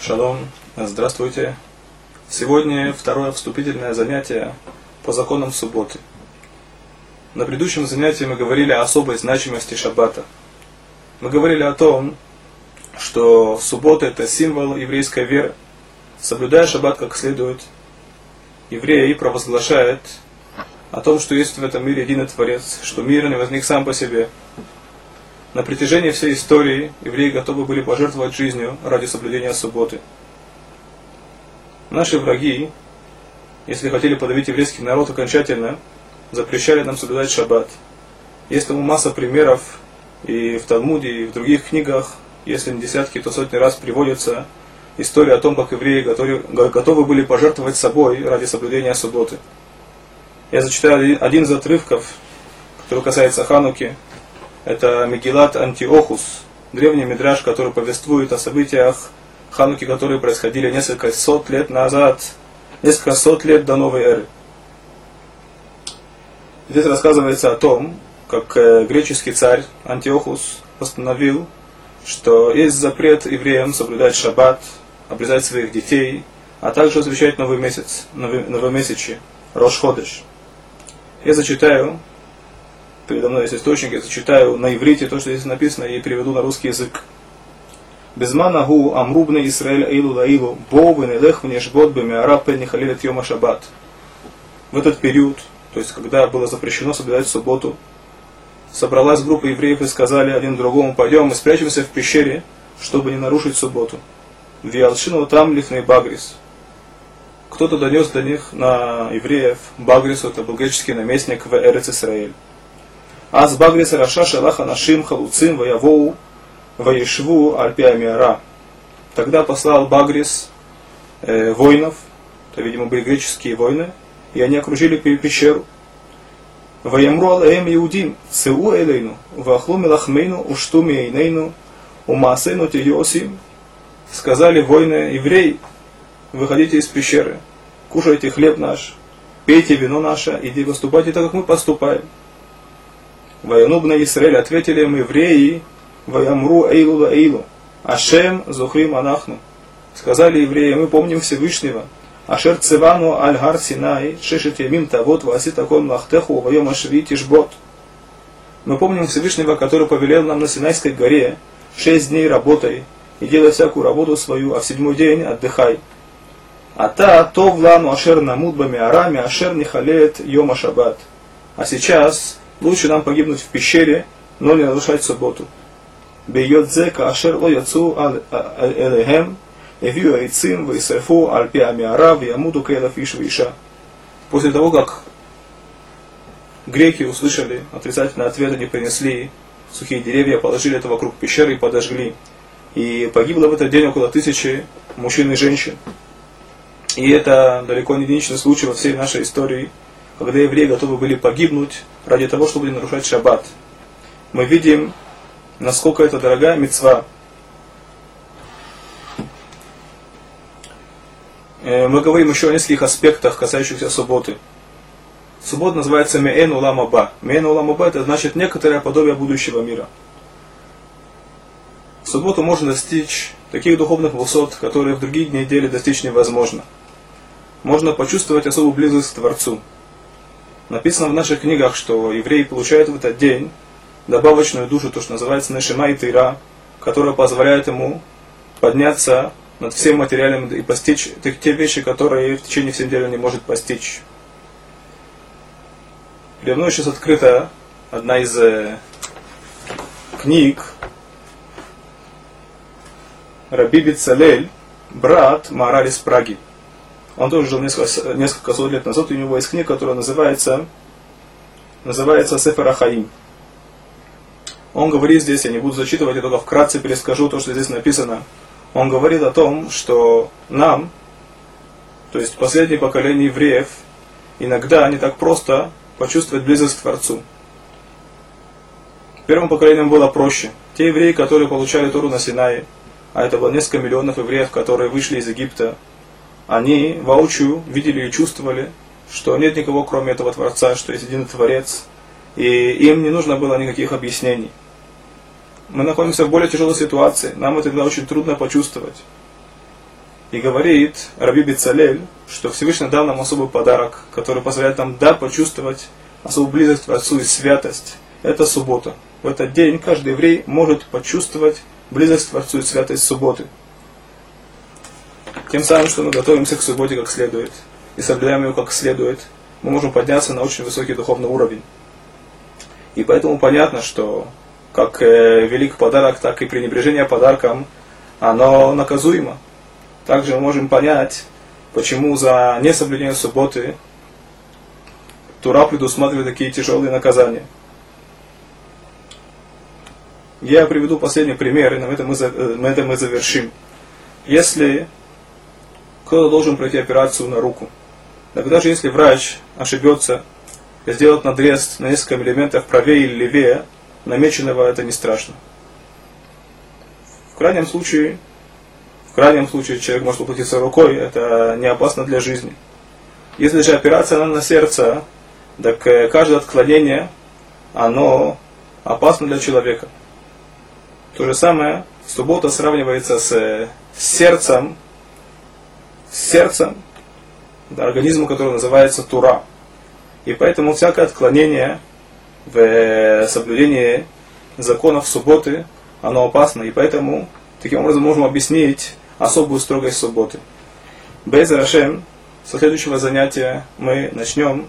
Шалом, здравствуйте. Сегодня второе вступительное занятие по законам субботы. На предыдущем занятии мы говорили о особой значимости шаббата. Мы говорили о том, что суббота это символ еврейской веры. Соблюдая шаббат как следует, еврей провозглашает о том, что есть в этом мире единый Творец, что мир не возник сам по себе, на протяжении всей истории евреи готовы были пожертвовать жизнью ради соблюдения субботы. Наши враги, если хотели подавить еврейский народ окончательно, запрещали нам соблюдать шаббат. Есть тому масса примеров и в Талмуде, и в других книгах, если не десятки, то сотни раз приводится история о том, как евреи готовы, были пожертвовать собой ради соблюдения субботы. Я зачитаю один из отрывков, который касается Хануки, это Мегилат Антиохус, древний мидраж, который повествует о событиях Хануки, которые происходили несколько сот лет назад, несколько сот лет до новой эры. Здесь рассказывается о том, как э, греческий царь Антиохус постановил, что есть запрет евреям соблюдать шаббат, обрезать своих детей, а также освещать новый месяц, новый, новомесячие, Рошходыш. Я зачитаю передо мной есть источник, я зачитаю на иврите то, что здесь написано, и переведу на русский язык. Безмана гу амрубне Исраэль эйлу лаилу, бо венелех внешбот бемиара пен халилет йома шаббат. В этот период, то есть когда было запрещено соблюдать субботу, собралась группа евреев и сказали один другому, пойдем мы спрячемся в пещере, чтобы не нарушить субботу. Виалшину там лифный багрис. Кто-то донес до них на евреев Багрису, это был греческий наместник в Эрец Исраиль. אז בגריס הרשע שלח אנשים חלוצים ויבואו וישבו על פי המערה. Тогда послал Багрис э, воинов, это, видимо, были греческие воины, и они окружили пещеру. ויאמרו עליהם יהודים, צאו אלינו, ואכלו מלחמנו ושתו מייננו, ומעשינו תהיו עושים. Сказали воины евреи, выходите из пещеры, кушайте хлеб наш, пейте вино наше, и поступайте так, как мы поступаем. Ваянубна Исраэль ответили им евреи, Ваямру Эйлу Эйлу, Ашем Зухрим Анахну. Сказали евреи, мы помним Всевышнего, Ашер Цевану Аль-Гар Синай, Шешет Ямим Тавот, Васи Такон Лахтеху, Вайом Ашви Тишбот. Мы помним Всевышнего, который повелел нам на Синайской горе, шесть дней работай, и делай всякую работу свою, а в седьмой день отдыхай. А та то влану ашер намуд бами арами ашер нихалет йома шаббат. А сейчас лучше нам погибнуть в пещере, но не нарушать субботу. Бейот ашер ло яцу элехем, эвию айцим, вейсефу, альпи амиара, виамуду кейла фиш виша. После того, как греки услышали отрицательный ответ, они принесли сухие деревья, положили это вокруг пещеры и подожгли. И погибло в этот день около тысячи мужчин и женщин. И это далеко не единичный случай во всей нашей истории – когда евреи готовы были погибнуть ради того, чтобы не нарушать шаббат. Мы видим, насколько это дорогая мецва. Э, мы говорим еще о нескольких аспектах, касающихся субботы. Суббота называется Меэн Улам Аба. Меэн Улам Аба это значит некоторое подобие будущего мира. В субботу можно достичь таких духовных высот, которые в другие дни недели достичь невозможно. Можно почувствовать особую близость к Творцу. Написано в наших книгах, что евреи получают в этот день добавочную душу, то, что называется Нешима и Тыра, которая позволяет ему подняться над всем материалом и постичь те вещи, которые в течение всей недели не может постичь. Передо мной сейчас открыта одна из э, книг Раби Бицалель, брат Мараль из Праги. Он тоже жил несколько, несколько сот лет назад, у него есть книга, которая называется, называется Сефер Ахаим. Он говорит здесь, я не буду зачитывать, я только вкратце перескажу то, что здесь написано. Он говорит о том, что нам, то есть последнее поколение евреев, иногда не так просто почувствовать близость к Творцу. Первым поколением было проще. Те евреи, которые получали Тору на Синае, а это было несколько миллионов евреев, которые вышли из Египта, они воочию видели и чувствовали, что нет никого, кроме этого Творца, что есть один Творец, и им не нужно было никаких объяснений. Мы находимся в более тяжелой ситуации, нам это тогда очень трудно почувствовать. И говорит Раби Бицалель, что Всевышний дал нам особый подарок, который позволяет нам, да, почувствовать особую близость к Отцу и святость. Это суббота. В этот день каждый еврей может почувствовать близость к Творцу и святость субботы. Тем самым, что мы готовимся к субботе как следует и соблюдаем ее как следует, мы можем подняться на очень высокий духовный уровень. И поэтому понятно, что как э, велик подарок, так и пренебрежение подарком, оно наказуемо. Также мы можем понять, почему за несоблюдение субботы Тура предусматривает такие тяжелые наказания. Я приведу последний пример, и на этом мы, э, на этом мы завершим. Если кто-то должен пройти операцию на руку, так даже если врач ошибется и сделает надрез на несколько миллиметров правее или левее, намеченного это не страшно. В крайнем случае, в крайнем случае человек может уплотиться рукой, это не опасно для жизни. Если же операция на сердце, так э, каждое отклонение, оно опасно для человека. То же самое, суббота сравнивается с, с сердцем, сердцем, да, организму, который называется тура. И поэтому всякое отклонение в соблюдении законов субботы, оно опасно. И поэтому таким образом можем объяснить особую строгость субботы. Без Рашем, со следующего занятия мы начнем